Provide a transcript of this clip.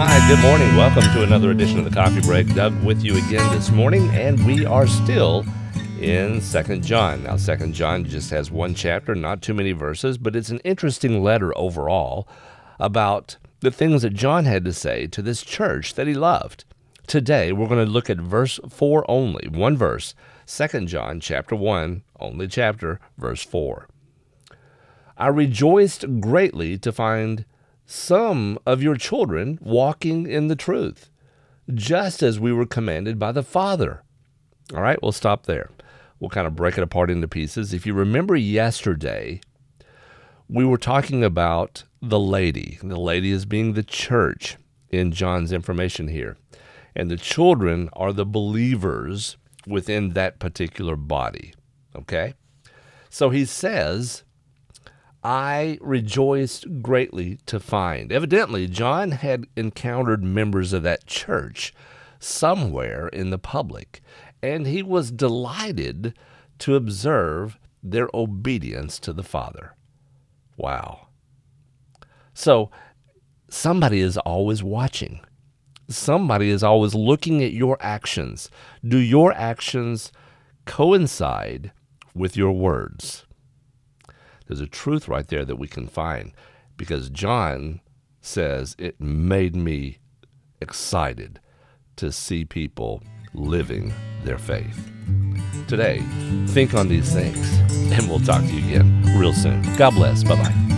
Hi, good morning. Welcome to another edition of the Coffee Break. Doug with you again this morning, and we are still in Second John. Now, Second John just has one chapter, not too many verses, but it's an interesting letter overall about the things that John had to say to this church that he loved. Today, we're going to look at verse 4 only, one verse, Second John chapter 1, only chapter, verse 4. I rejoiced greatly to find some of your children walking in the truth, just as we were commanded by the Father. All right, we'll stop there. We'll kind of break it apart into pieces. If you remember yesterday, we were talking about the lady. The lady is being the church in John's information here. And the children are the believers within that particular body. Okay? So he says, I rejoiced greatly to find. Evidently, John had encountered members of that church somewhere in the public, and he was delighted to observe their obedience to the Father. Wow. So, somebody is always watching. Somebody is always looking at your actions. Do your actions coincide with your words? There's a truth right there that we can find because John says it made me excited to see people living their faith. Today, think on these things, and we'll talk to you again real soon. God bless. Bye bye.